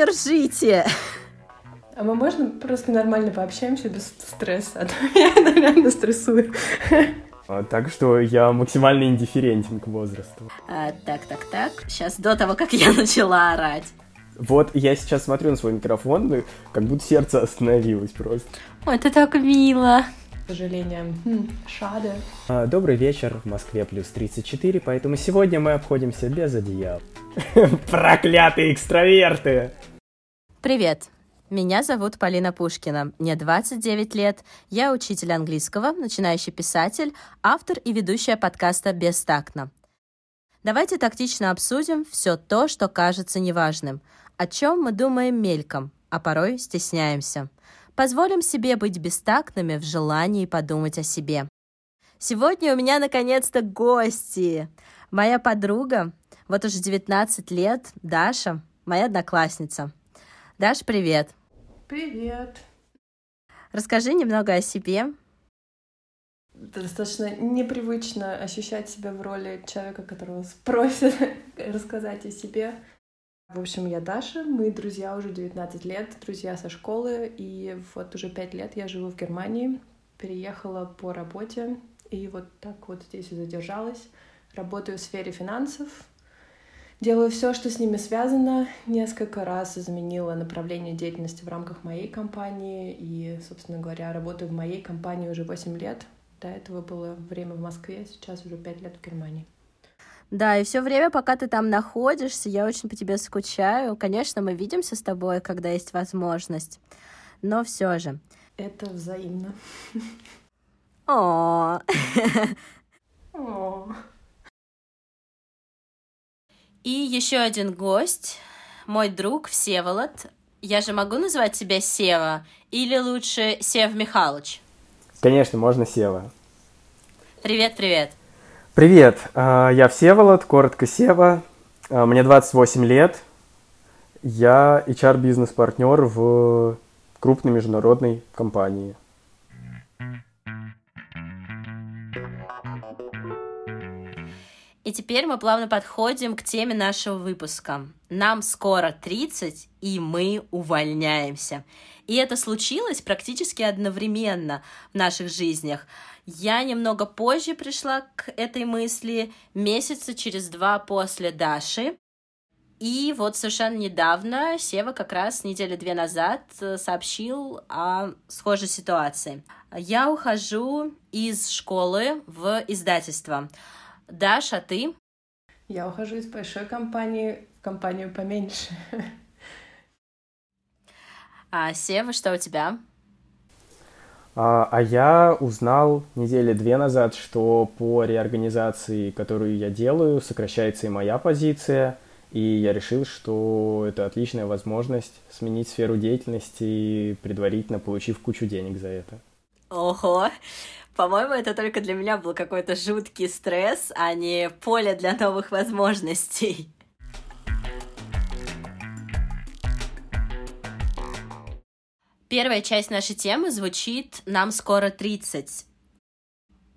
держите. А мы можно просто нормально пообщаемся без стресса? А то я реально стрессую. А, так что я максимально индифферентен к возрасту. А, так, так, так. Сейчас до того, как я начала орать. Вот я сейчас смотрю на свой микрофон, ну, как будто сердце остановилось просто. Ой, это так мило. К сожалению, хм, шады. А, добрый вечер, в Москве плюс 34, поэтому сегодня мы обходимся без одеял. Проклятые экстраверты! Привет, меня зовут Полина Пушкина, мне 29 лет, я учитель английского, начинающий писатель, автор и ведущая подкаста «Бестактно». Давайте тактично обсудим все то, что кажется неважным, о чем мы думаем мельком, а порой стесняемся. Позволим себе быть бестактными в желании подумать о себе. Сегодня у меня наконец-то гости. Моя подруга, вот уже 19 лет, Даша, моя одноклассница. Даш, привет. Привет. Расскажи немного о себе. Достаточно непривычно ощущать себя в роли человека, которого спросят рассказать о себе. В общем, я Даша, мы друзья уже 19 лет, друзья со школы, и вот уже 5 лет я живу в Германии, переехала по работе, и вот так вот здесь и задержалась. Работаю в сфере финансов, Делаю все, что с ними связано. Несколько раз изменила направление деятельности в рамках моей компании. И, собственно говоря, работаю в моей компании уже 8 лет. До этого было время в Москве, сейчас уже 5 лет в Германии. Да, и все время, пока ты там находишься, я очень по тебе скучаю. Конечно, мы видимся с тобой, когда есть возможность. Но все же. Это взаимно. О. О. И еще один гость, мой друг Всеволод. Я же могу называть тебя Сева или лучше Сев Михайлович? Конечно, можно Сева. Привет, привет. Привет, а, я Всеволод, коротко Сева. А, мне 28 лет. Я HR-бизнес-партнер в крупной международной компании. И теперь мы плавно подходим к теме нашего выпуска. Нам скоро 30, и мы увольняемся. И это случилось практически одновременно в наших жизнях. Я немного позже пришла к этой мысли, месяца через два после Даши. И вот совершенно недавно Сева как раз недели две назад э, сообщил о схожей ситуации. Я ухожу из школы в издательство. Даша, а ты? Я ухожу из большой компании в компанию поменьше. А Сева, что у тебя? А, а я узнал недели две назад, что по реорганизации, которую я делаю, сокращается и моя позиция, и я решил, что это отличная возможность сменить сферу деятельности, предварительно получив кучу денег за это. Ого! По-моему, это только для меня был какой-то жуткий стресс, а не поле для новых возможностей. Первая часть нашей темы звучит «Нам скоро 30».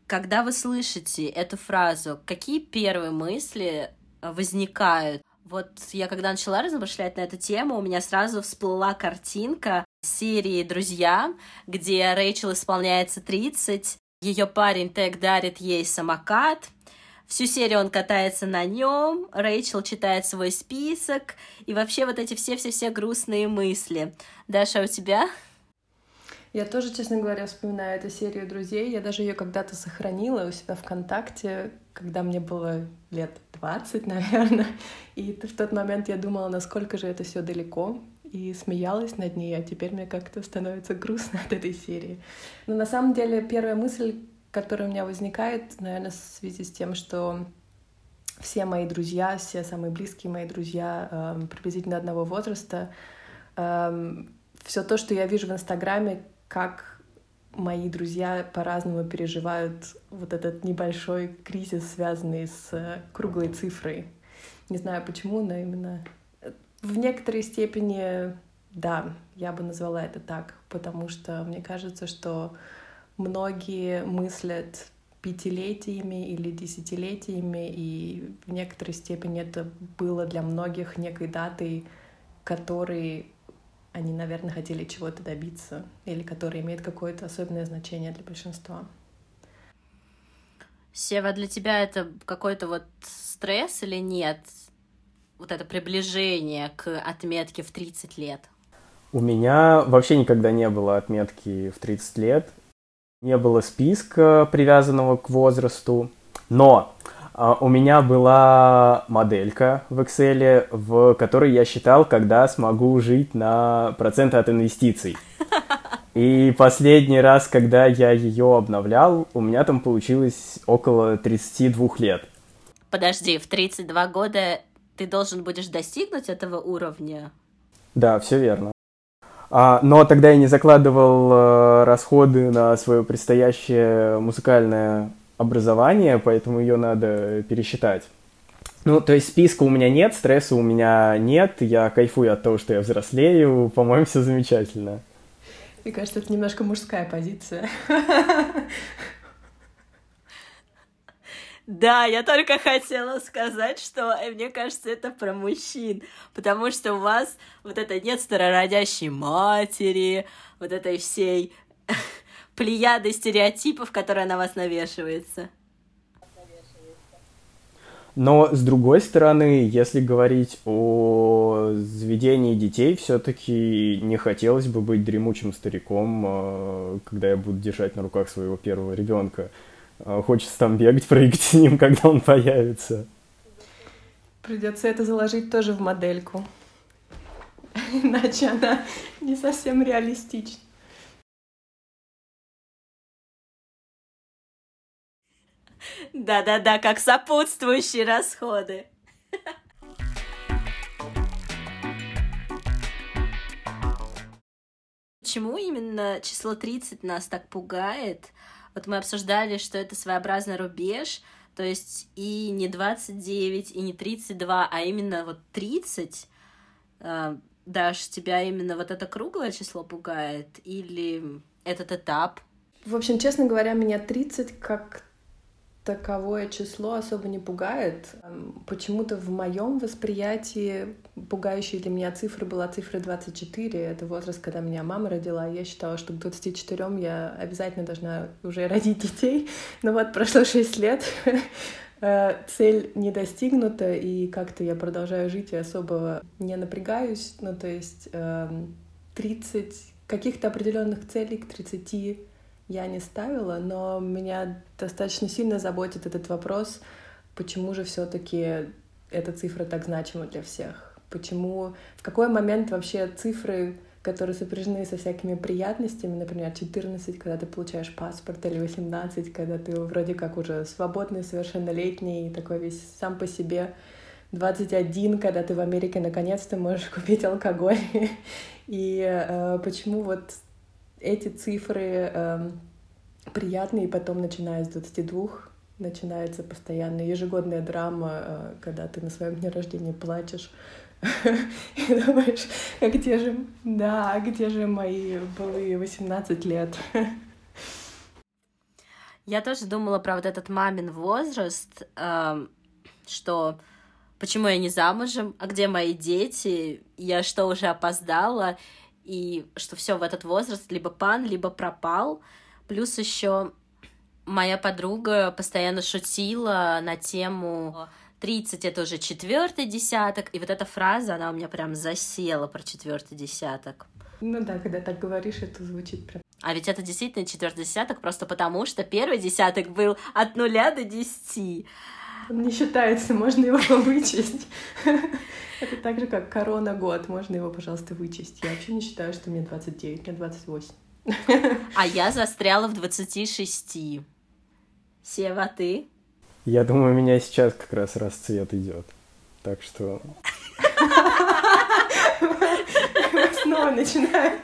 Когда вы слышите эту фразу, какие первые мысли возникают? Вот я когда начала размышлять на эту тему, у меня сразу всплыла картинка серии «Друзья», где Рэйчел исполняется 30, ее парень Тег дарит ей самокат. Всю серию он катается на нем, Рэйчел читает свой список, и вообще вот эти все-все-все грустные мысли. Даша, у тебя? Я тоже, честно говоря, вспоминаю эту серию друзей. Я даже ее когда-то сохранила у себя ВКонтакте, когда мне было лет 20, наверное. И в тот момент я думала, насколько же это все далеко и смеялась над ней, а теперь мне как-то становится грустно от этой серии. Но на самом деле первая мысль, которая у меня возникает, наверное, в связи с тем, что все мои друзья, все самые близкие мои друзья э, приблизительно одного возраста, э, все то, что я вижу в Инстаграме, как мои друзья по-разному переживают вот этот небольшой кризис, связанный с э, круглой цифрой. Не знаю почему, но именно в некоторой степени, да, я бы назвала это так, потому что мне кажется, что многие мыслят пятилетиями или десятилетиями, и в некоторой степени это было для многих некой датой, который они, наверное, хотели чего-то добиться или который имеет какое-то особенное значение для большинства. Сева, для тебя это какой-то вот стресс или нет? Вот это приближение к отметке в 30 лет? У меня вообще никогда не было отметки в 30 лет. Не было списка, привязанного к возрасту. Но а, у меня была моделька в Excel, в которой я считал, когда смогу жить на проценты от инвестиций. И последний раз, когда я ее обновлял, у меня там получилось около 32 лет. Подожди, в 32 года ты должен будешь достигнуть этого уровня? Да, все верно. А, но тогда я не закладывал э, расходы на свое предстоящее музыкальное образование, поэтому ее надо пересчитать. Ну, то есть списка у меня нет, стресса у меня нет, я кайфую от того, что я взрослею, по-моему, все замечательно. Мне кажется, это немножко мужская позиция. Да, я только хотела сказать, что э, мне кажется, это про мужчин, потому что у вас вот это нет старородящей матери, вот этой всей плеяды стереотипов, которые на вас навешивается. Но с другой стороны, если говорить о заведении детей, все-таки не хотелось бы быть дремучим стариком, э, когда я буду держать на руках своего первого ребенка. Э, хочется там бегать, прыгать с ним, когда он появится. Придется это заложить тоже в модельку. Иначе она не совсем реалистична. Да-да-да, как сопутствующие расходы. Почему именно число 30 нас так пугает? Вот мы обсуждали, что это своеобразный рубеж, то есть и не 29, и не 32, а именно вот 30. Э, Даш, тебя именно вот это круглое число пугает или этот этап? В общем, честно говоря, меня 30 как таковое число особо не пугает. Почему-то в моем восприятии пугающей для меня цифрой была цифра 24. Это возраст, когда меня мама родила. Я считала, что к 24 я обязательно должна уже родить детей. Но вот прошло 6 лет, э, цель не достигнута, и как-то я продолжаю жить и особо не напрягаюсь. Ну, то есть 30 эм, каких-то определенных целей к 30 я не ставила, но меня достаточно сильно заботит этот вопрос, почему же все-таки эта цифра так значима для всех? Почему, в какой момент вообще цифры, которые сопряжены со всякими приятностями, например, 14, когда ты получаешь паспорт, или 18, когда ты вроде как уже свободный, совершеннолетний, такой весь сам по себе, 21, когда ты в Америке наконец-то можешь купить алкоголь. И э, почему вот эти цифры э, приятные, и потом, начиная с 22, начинается постоянно ежегодная драма, э, когда ты на своем дне рождения плачешь. И думаешь, а где же, да, где же мои былые 18 лет? Я тоже думала про вот этот мамин возраст, э, что почему я не замужем, а где мои дети, я что, уже опоздала, и что все в этот возраст либо пан, либо пропал. Плюс еще моя подруга постоянно шутила на тему 30 это уже четвертый десяток, и вот эта фраза, она у меня прям засела про четвертый десяток. Ну да, когда так говоришь, это звучит прям. А ведь это действительно четвертый десяток, просто потому что первый десяток был от нуля до десяти. Он не считается, можно его вычесть. Это так же, как корона год. Можно его, пожалуйста, вычесть. Я вообще не считаю, что мне 29, мне 28. А я застряла в 26. Сева, ты? Я думаю, у меня сейчас как раз расцвет идет. Так что... Снова начинаем.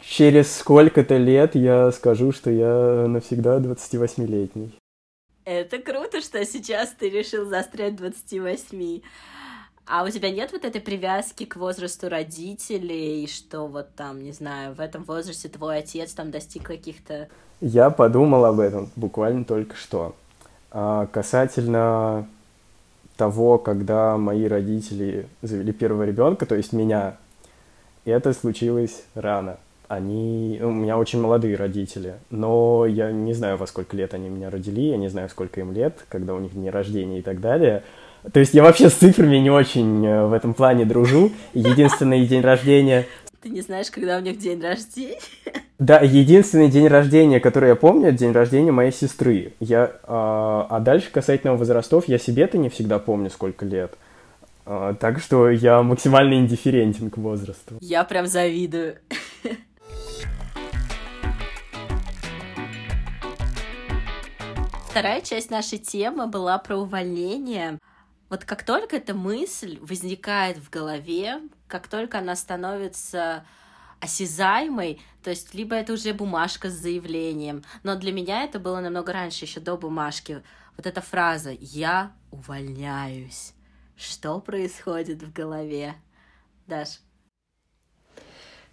Через сколько-то лет я скажу, что я навсегда 28-летний. Это круто, что сейчас ты решил застрять 28. А у тебя нет вот этой привязки к возрасту родителей, что вот там, не знаю, в этом возрасте твой отец там достиг каких-то... Я подумал об этом буквально только что. А касательно того, когда мои родители завели первого ребенка, то есть меня, это случилось рано. Они... У меня очень молодые родители, но я не знаю, во сколько лет они меня родили, я не знаю, сколько им лет, когда у них дни рождения и так далее. То есть я вообще с цифрами не очень э, в этом плане дружу. Единственный день рождения... Ты не знаешь, когда у них день рождения? Да, единственный день рождения, который я помню, это день рождения моей сестры. Я, а, а дальше касательно возрастов, я себе-то не всегда помню, сколько лет. А, так что я максимально индифферентен к возрасту. Я прям завидую. Вторая часть нашей темы была про увольнение. Вот как только эта мысль возникает в голове, как только она становится осязаемой, то есть либо это уже бумажка с заявлением, но для меня это было намного раньше, еще до бумажки. Вот эта фраза «я увольняюсь». Что происходит в голове? Даш?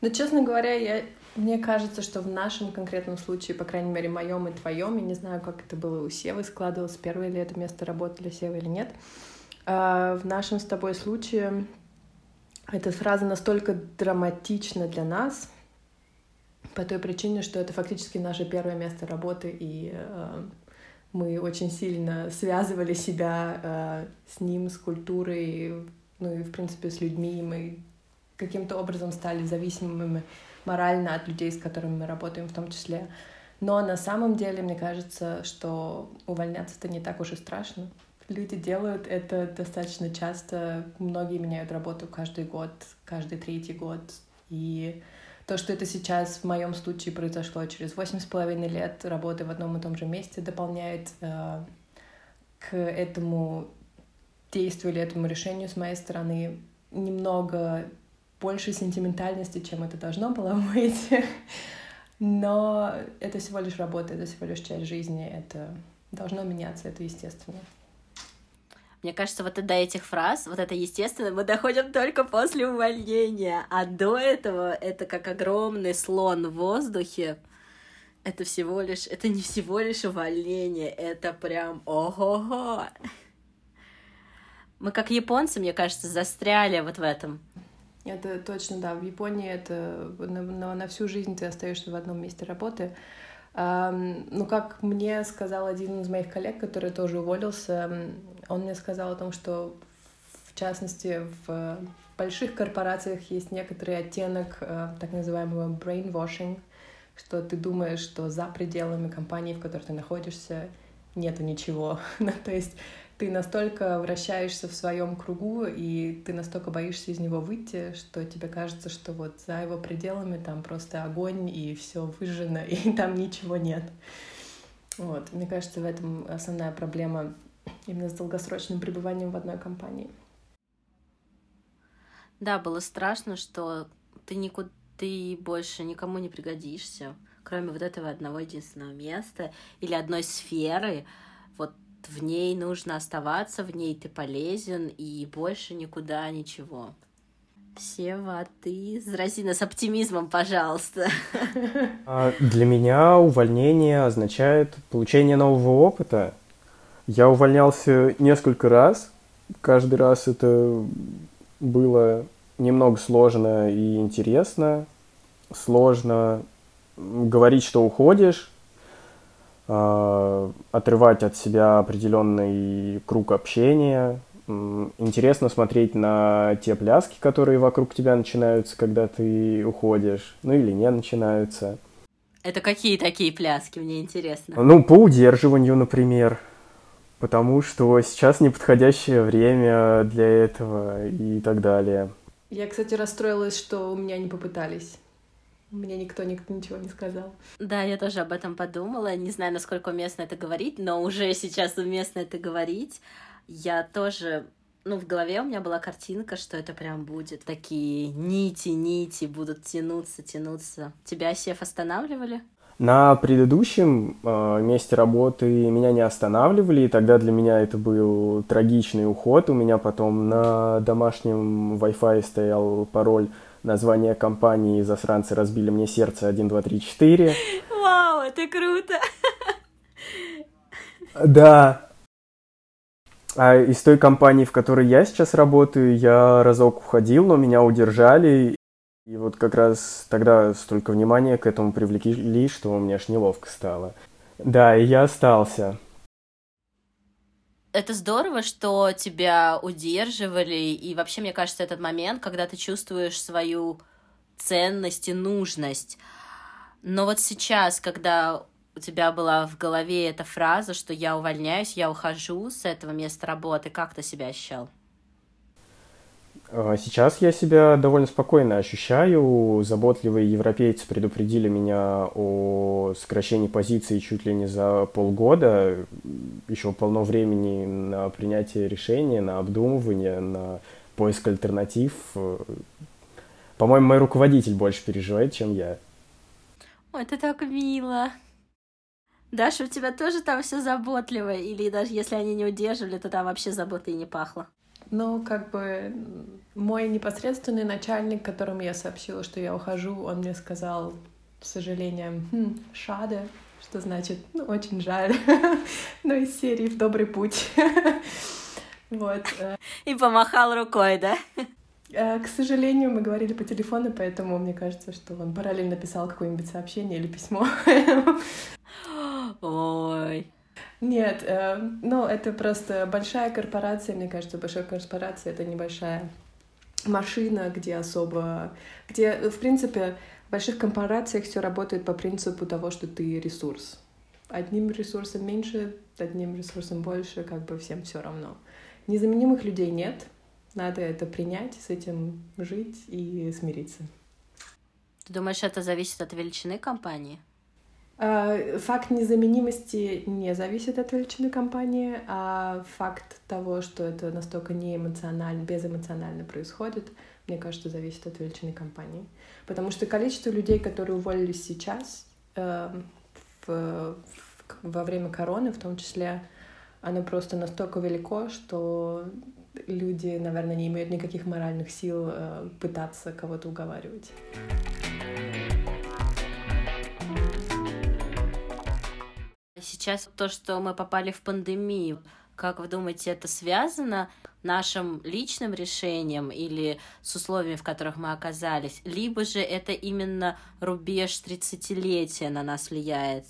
Ну, честно говоря, я, мне кажется, что в нашем конкретном случае, по крайней мере, моем и твоем, я не знаю, как это было у Севы, складывалось первое ли это место работы для Севы или нет, а в нашем с тобой случае эта фраза настолько драматична для нас, по той причине, что это фактически наше первое место работы, и э, мы очень сильно связывали себя э, с ним, с культурой, ну и, в принципе, с людьми. Мы каким-то образом стали зависимыми морально от людей, с которыми мы работаем в том числе. Но на самом деле, мне кажется, что увольняться это не так уж и страшно. Люди делают это достаточно часто. Многие меняют работу каждый год, каждый третий год. И то, что это сейчас в моем случае произошло через восемь с половиной лет работы в одном и том же месте, дополняет э, к этому действию или этому решению с моей стороны немного больше сентиментальности, чем это должно было быть. Но это всего лишь работа, это всего лишь часть жизни, это должно меняться, это естественно. Мне кажется, вот до этих фраз, вот это естественно, мы доходим только после увольнения, а до этого это как огромный слон в воздухе. Это всего лишь, это не всего лишь увольнение, это прям ого-го. Мы как японцы, мне кажется, застряли вот в этом. Это точно, да. В Японии это на, на, на всю жизнь ты остаешься в одном месте работы. Ну, как мне сказал один из моих коллег, который тоже уволился, он мне сказал о том, что в частности в больших корпорациях есть некоторый оттенок э, так называемого brainwashing, что ты думаешь, что за пределами компании, в которой ты находишься, нету ничего. ну, то есть ты настолько вращаешься в своем кругу, и ты настолько боишься из него выйти, что тебе кажется, что вот за его пределами там просто огонь, и все выжжено, и там ничего нет. Вот, мне кажется, в этом основная проблема именно с долгосрочным пребыванием в одной компании. Да, было страшно, что ты никуда ты больше никому не пригодишься, кроме вот этого одного единственного места или одной сферы. Вот в ней нужно оставаться, в ней ты полезен, и больше никуда ничего. Сева, а ты зарази нас оптимизмом, пожалуйста. А, для меня увольнение означает получение нового опыта. Я увольнялся несколько раз. Каждый раз это было немного сложно и интересно. Сложно говорить, что уходишь, а, отрывать от себя определенный круг общения. Интересно смотреть на те пляски, которые вокруг тебя начинаются, когда ты уходишь, ну или не начинаются. Это какие такие пляски, мне интересно? Ну, по удерживанию, например. Потому что сейчас неподходящее время для этого и так далее. Я, кстати, расстроилась, что у меня не попытались. Мне никто, никто ничего не сказал. Да, я тоже об этом подумала. Не знаю, насколько уместно это говорить, но уже сейчас уместно это говорить. Я тоже ну, в голове у меня была картинка, что это прям будет такие нити, нити будут тянуться, тянуться. Тебя, Сев, останавливали? На предыдущем э, месте работы меня не останавливали, и тогда для меня это был трагичный уход. У меня потом на домашнем Wi-Fi стоял пароль название компании «Засранцы разбили мне сердце 1, 2, 3, 4». Вау, это круто! Да. А из той компании, в которой я сейчас работаю, я разок уходил, но меня удержали. И вот как раз тогда столько внимания к этому привлекли, что мне аж неловко стало. Да, и я остался. Это здорово, что тебя удерживали, и вообще, мне кажется, этот момент, когда ты чувствуешь свою ценность и нужность. Но вот сейчас, когда у тебя была в голове эта фраза, что я увольняюсь, я ухожу с этого места работы, как ты себя ощущал? А, сейчас я себя довольно спокойно ощущаю. Заботливые европейцы предупредили меня о сокращении позиции чуть ли не за полгода. Еще полно времени на принятие решения, на обдумывание, на поиск альтернатив. По-моему, мой руководитель больше переживает, чем я. Ой, это так мило. Даша, у тебя тоже там все заботливо? Или даже если они не удерживали, то там вообще заботы и не пахло? Ну, как бы мой непосредственный начальник, которому я сообщила, что я ухожу, он мне сказал, с сожалением, хм, шаде, что значит, ну, очень жаль, но из серии «В добрый путь». Вот. Э. И помахал рукой, да? Э, к сожалению, мы говорили по телефону, поэтому мне кажется, что он параллельно писал какое-нибудь сообщение или письмо. Ой. Нет, э, ну это просто большая корпорация, мне кажется, большая корпорация — это небольшая машина, где особо... Где, в принципе, в больших корпорациях все работает по принципу того, что ты ресурс. Одним ресурсом меньше, одним ресурсом больше, как бы всем все равно. Незаменимых людей нет, надо это принять, с этим жить и смириться. Ты думаешь, это зависит от величины компании? А, факт незаменимости не зависит от величины компании, а факт того, что это настолько неэмоционально, безэмоционально происходит, мне кажется, зависит от величины компании. Потому что количество людей, которые уволились сейчас, э, в, в, во время короны в том числе, оно просто настолько велико, что люди, наверное, не имеют никаких моральных сил э, пытаться кого-то уговаривать. Сейчас то, что мы попали в пандемию, как вы думаете, это связано нашим личным решением или с условиями, в которых мы оказались? Либо же это именно рубеж 30-летия на нас влияет?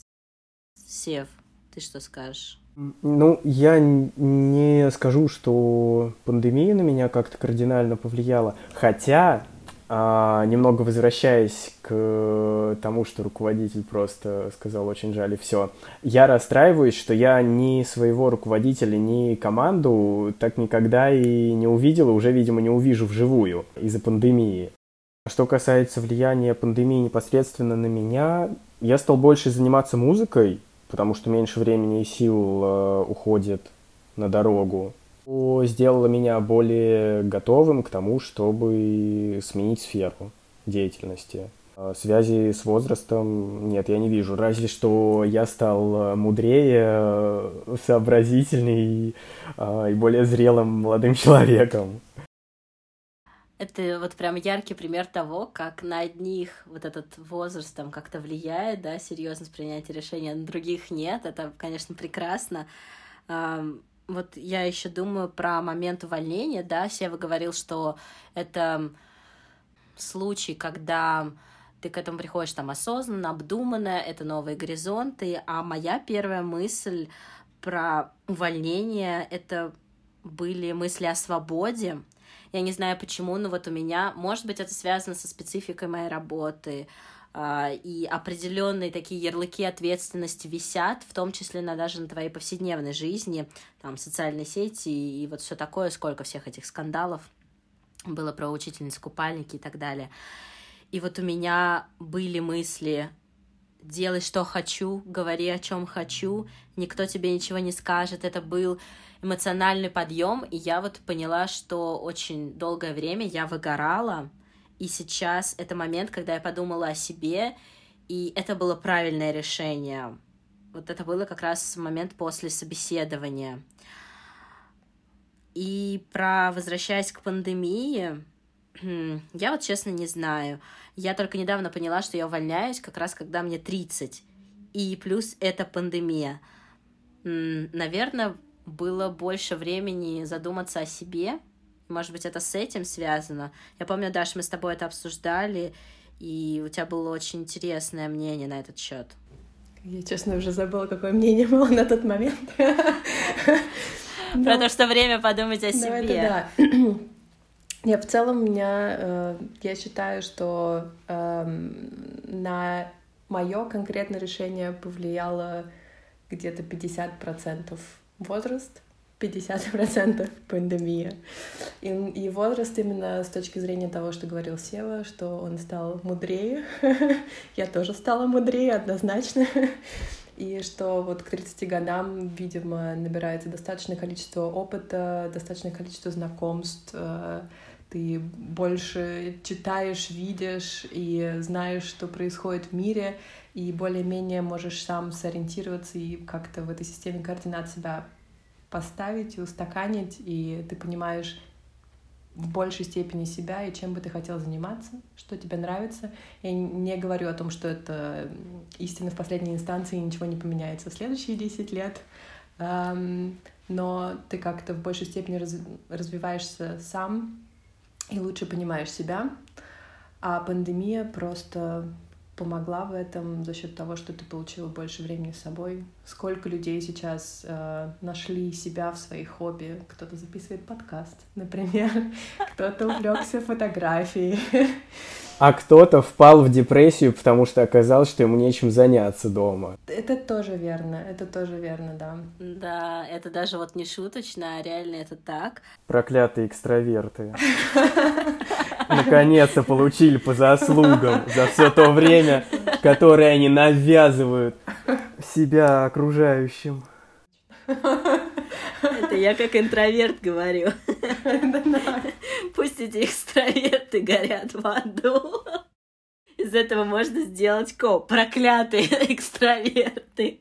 Сев, ты что скажешь? Ну, я не скажу, что пандемия на меня как-то кардинально повлияла. Хотя а, немного возвращаясь к тому, что руководитель просто сказал очень жаль и все, я расстраиваюсь, что я ни своего руководителя, ни команду так никогда и не увидел, и уже, видимо, не увижу вживую из-за пандемии. Что касается влияния пандемии непосредственно на меня, я стал больше заниматься музыкой, потому что меньше времени и сил э, уходит на дорогу сделало меня более готовым к тому, чтобы сменить сферу деятельности. А связи с возрастом нет, я не вижу. Разве что я стал мудрее, сообразительней а, и более зрелым молодым человеком. Это вот прям яркий пример того, как на одних вот этот возраст там как-то влияет, да, серьезность принятия решения, на других нет. Это, конечно, прекрасно вот я еще думаю про момент увольнения, да, Сева говорил, что это случай, когда ты к этому приходишь там осознанно, обдуманно, это новые горизонты, а моя первая мысль про увольнение — это были мысли о свободе. Я не знаю почему, но вот у меня, может быть, это связано со спецификой моей работы, и определенные такие ярлыки ответственности висят, в том числе на, даже на твоей повседневной жизни, там, социальные сети и, и вот все такое, сколько всех этих скандалов было про учительниц купальники и так далее. И вот у меня были мысли делай, что хочу, говори, о чем хочу, никто тебе ничего не скажет. Это был эмоциональный подъем, и я вот поняла, что очень долгое время я выгорала, и сейчас это момент, когда я подумала о себе, и это было правильное решение. Вот это было как раз момент после собеседования. И про возвращаясь к пандемии, я вот честно не знаю. Я только недавно поняла, что я увольняюсь как раз когда мне 30. И плюс это пандемия. Наверное, было больше времени задуматься о себе Может быть, это с этим связано. Я помню, Даш, мы с тобой это обсуждали, и у тебя было очень интересное мнение на этот счет. Я, честно, уже забыла, какое мнение было на тот момент. Про то, что время подумать о себе. Да. Я в целом меня, э, я считаю, что эм, на мое конкретное решение повлияло где-то 50% возраст, 50% пандемия. И, и возраст именно с точки зрения того, что говорил Сева, что он стал мудрее. Я тоже стала мудрее, однозначно. И что вот к 30 годам, видимо, набирается достаточное количество опыта, достаточное количество знакомств, э, ты больше читаешь, видишь и знаешь, что происходит в мире, и более-менее можешь сам сориентироваться и как-то в этой системе координат себя поставить и устаканить, и ты понимаешь в большей степени себя и чем бы ты хотел заниматься, что тебе нравится. Я не говорю о том, что это истина в последней инстанции, и ничего не поменяется в следующие 10 лет, но ты как-то в большей степени развиваешься сам и лучше понимаешь себя. А пандемия просто помогла в этом за счет того, что ты получила больше времени с собой. Сколько людей сейчас э, нашли себя в своих хобби? Кто-то записывает подкаст, например, кто-то увлекся фотографией. А кто-то впал в депрессию, потому что оказалось, что ему нечем заняться дома. Это тоже верно, это тоже верно, да. Да, это даже вот не шуточно, а реально это так. Проклятые экстраверты. Наконец-то получили по заслугам за все то время, которое они навязывают себя окружающим. Это я как интроверт говорю. Пусть эти экстраверты горят в аду. Из этого можно сделать коп. Проклятые экстраверты.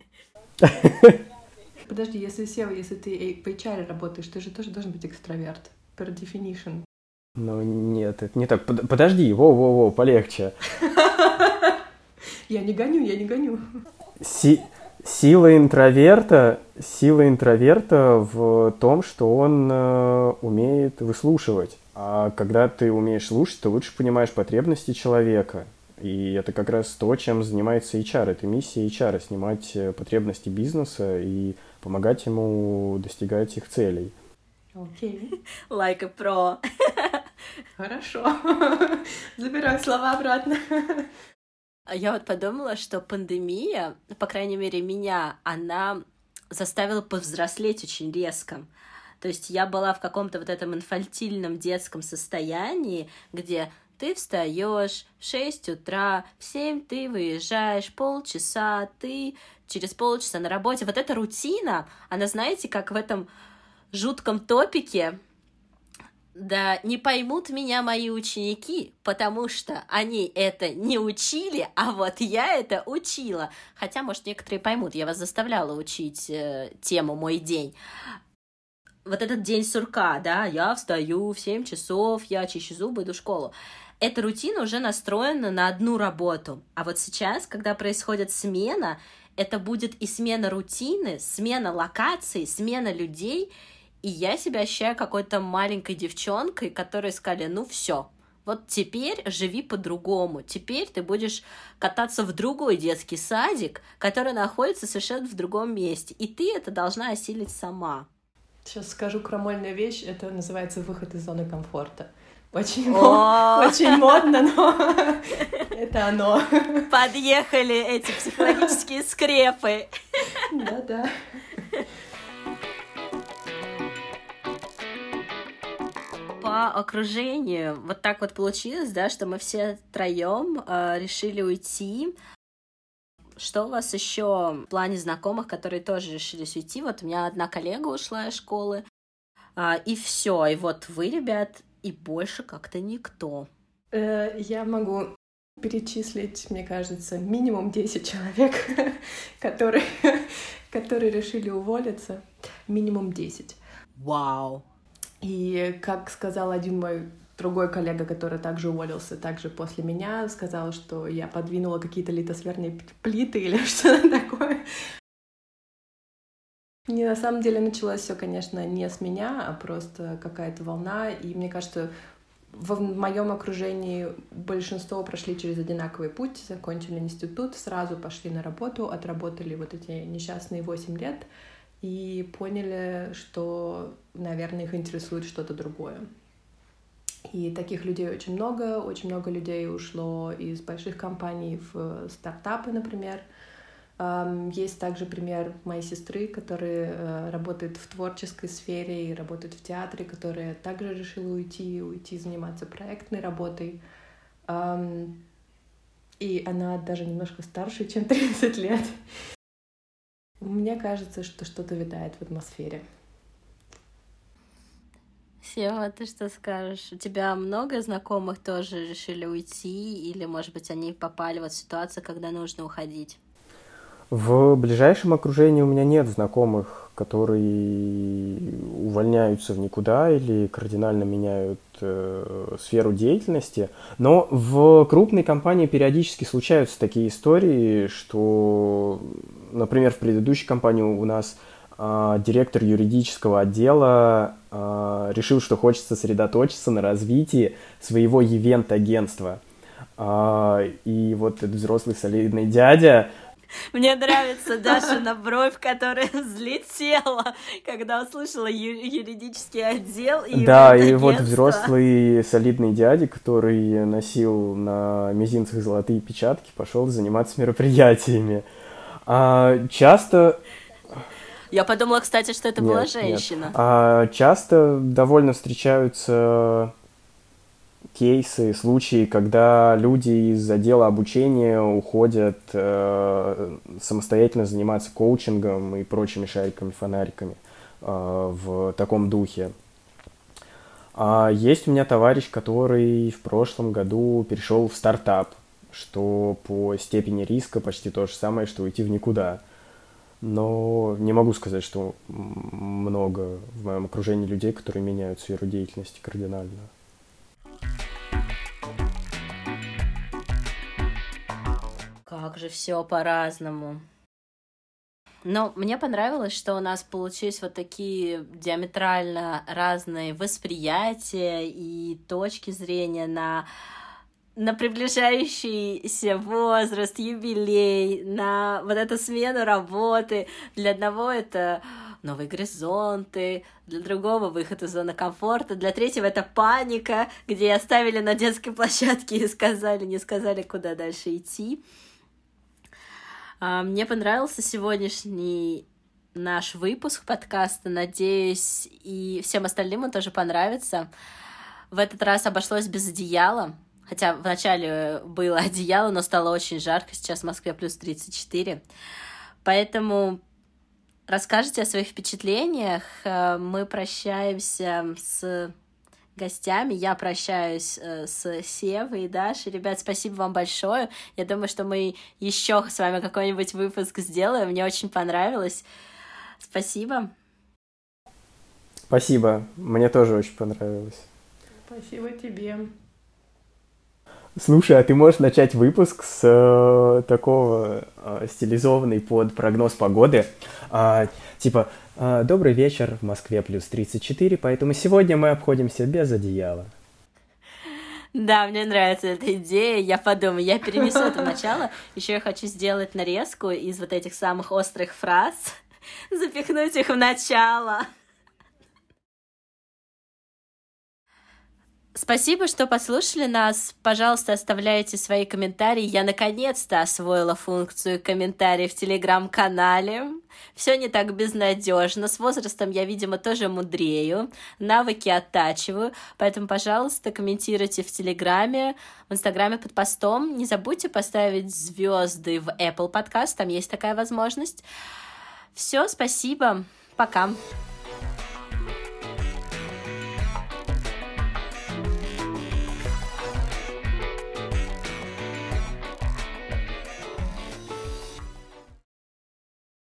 Подожди, если Сева, если ты по HR работаешь, ты же тоже должен быть экстраверт. Per definition. Ну нет, это не так. Подожди, во-во-во, полегче. Я не гоню, я не гоню. Си Сила интроверта, сила интроверта в том, что он э, умеет выслушивать. А когда ты умеешь слушать, ты лучше понимаешь потребности человека. И это как раз то, чем занимается HR. Это миссия HR — снимать э, потребности бизнеса и помогать ему достигать их целей. Окей. Okay. Like a pro. Хорошо. Забираю слова обратно. А я вот подумала, что пандемия, по крайней мере, меня, она заставила повзрослеть очень резко. То есть я была в каком-то вот этом инфантильном детском состоянии, где ты встаешь в 6 утра, в 7 ты выезжаешь, полчаса ты через полчаса на работе. Вот эта рутина, она, знаете, как в этом жутком топике да не поймут меня мои ученики, потому что они это не учили, а вот я это учила. Хотя, может, некоторые поймут, я вас заставляла учить э, тему «Мой день». Вот этот день сурка, да, я встаю в 7 часов, я чищу зубы, иду в школу. Эта рутина уже настроена на одну работу. А вот сейчас, когда происходит смена, это будет и смена рутины, смена локаций, смена людей — и я себя ощущаю какой-то маленькой девчонкой, которой сказали, ну все, вот теперь живи по-другому. Теперь ты будешь кататься в другой детский садик, который находится совершенно в другом месте. И ты это должна осилить сама. Сейчас скажу крамольную вещь. Это называется выход из зоны комфорта. Очень, очень модно, но это оно. Подъехали эти психологические скрепы. Да-да. По окружению вот так вот получилось, да, что мы все троем э, решили уйти. Что у вас еще в плане знакомых, которые тоже решились уйти? Вот у меня одна коллега ушла из школы, э, и все. И вот вы, ребят, и больше как-то никто. Э, я могу перечислить, мне кажется, минимум 10 человек, которые, которые решили уволиться. Минимум 10. Вау. И как сказал один мой другой коллега, который также уволился, также после меня, сказал, что я подвинула какие-то литосферные плиты или что-то такое. Не, на самом деле началось все, конечно, не с меня, а просто какая-то волна. И мне кажется, в моем окружении большинство прошли через одинаковый путь, закончили институт, сразу пошли на работу, отработали вот эти несчастные 8 лет и поняли, что, наверное, их интересует что-то другое. И таких людей очень много, очень много людей ушло из больших компаний в стартапы, например — есть также пример моей сестры, которая э, работает в творческой сфере и работает в театре, которая также решила уйти, уйти заниматься проектной работой. И она даже немножко старше, чем 30 лет. Мне кажется, что что-то витает в атмосфере. Сева, ты что скажешь? У тебя много знакомых тоже решили уйти, или, может быть, они попали в ситуацию, когда нужно уходить? В ближайшем окружении у меня нет знакомых, которые увольняются в никуда или кардинально меняют э, сферу деятельности. Но в крупной компании периодически случаются такие истории, что, например, в предыдущей компании у нас э, директор юридического отдела э, решил, что хочет сосредоточиться на развитии своего ивент-агентства. Э, и вот этот взрослый солидный дядя мне нравится Даша бровь, которая взлетела, когда услышала ю- юридический отдел и Да, и вот взрослый солидный дядя, который носил на мизинцах золотые печатки, пошел заниматься мероприятиями. А, часто я подумала, кстати, что это нет, была женщина. Нет. А, часто довольно встречаются кейсы, случаи, когда люди из отдела обучения уходят э, самостоятельно заниматься коучингом и прочими шариками-фонариками э, в таком духе. А есть у меня товарищ, который в прошлом году перешел в стартап, что по степени риска почти то же самое, что уйти в никуда. Но не могу сказать, что много в моем окружении людей, которые меняют сферу деятельности кардинально. Же все по-разному. Но мне понравилось, что у нас получились вот такие диаметрально разные восприятия и точки зрения на на приближающийся возраст, юбилей, на вот эту смену работы. Для одного это новые горизонты, для другого выход из зоны комфорта, для третьего это паника, где оставили на детской площадке и сказали, не сказали, куда дальше идти. А, мне понравился сегодняшний наш выпуск подкаста. Надеюсь, и всем остальным он тоже понравится. В этот раз обошлось без одеяла. Хотя вначале было одеяло, но стало очень жарко. Сейчас в Москве плюс 34. Поэтому расскажите о своих впечатлениях. Э, мы прощаемся с гостями. Я прощаюсь э, с Севой и Дашей. Ребят, спасибо вам большое. Я думаю, что мы еще с вами какой-нибудь выпуск сделаем. Мне очень понравилось. Спасибо. Спасибо. Мне тоже очень понравилось. Спасибо тебе. Слушай, а ты можешь начать выпуск с э, такого э, стилизованный под прогноз погоды? Э, типа, добрый вечер, в Москве плюс 34, поэтому сегодня мы обходимся без одеяла. Да, мне нравится эта идея. Я подумаю, я перенесу это в начало. Еще я хочу сделать нарезку из вот этих самых острых фраз, запихнуть их в начало. Спасибо, что послушали нас. Пожалуйста, оставляйте свои комментарии. Я наконец-то освоила функцию комментариев в телеграм-канале. Все не так безнадежно. С возрастом я, видимо, тоже мудрею. Навыки оттачиваю. Поэтому, пожалуйста, комментируйте в Телеграме, в Инстаграме под постом. Не забудьте поставить звезды в Apple Podcast. Там есть такая возможность. Все, спасибо. Пока.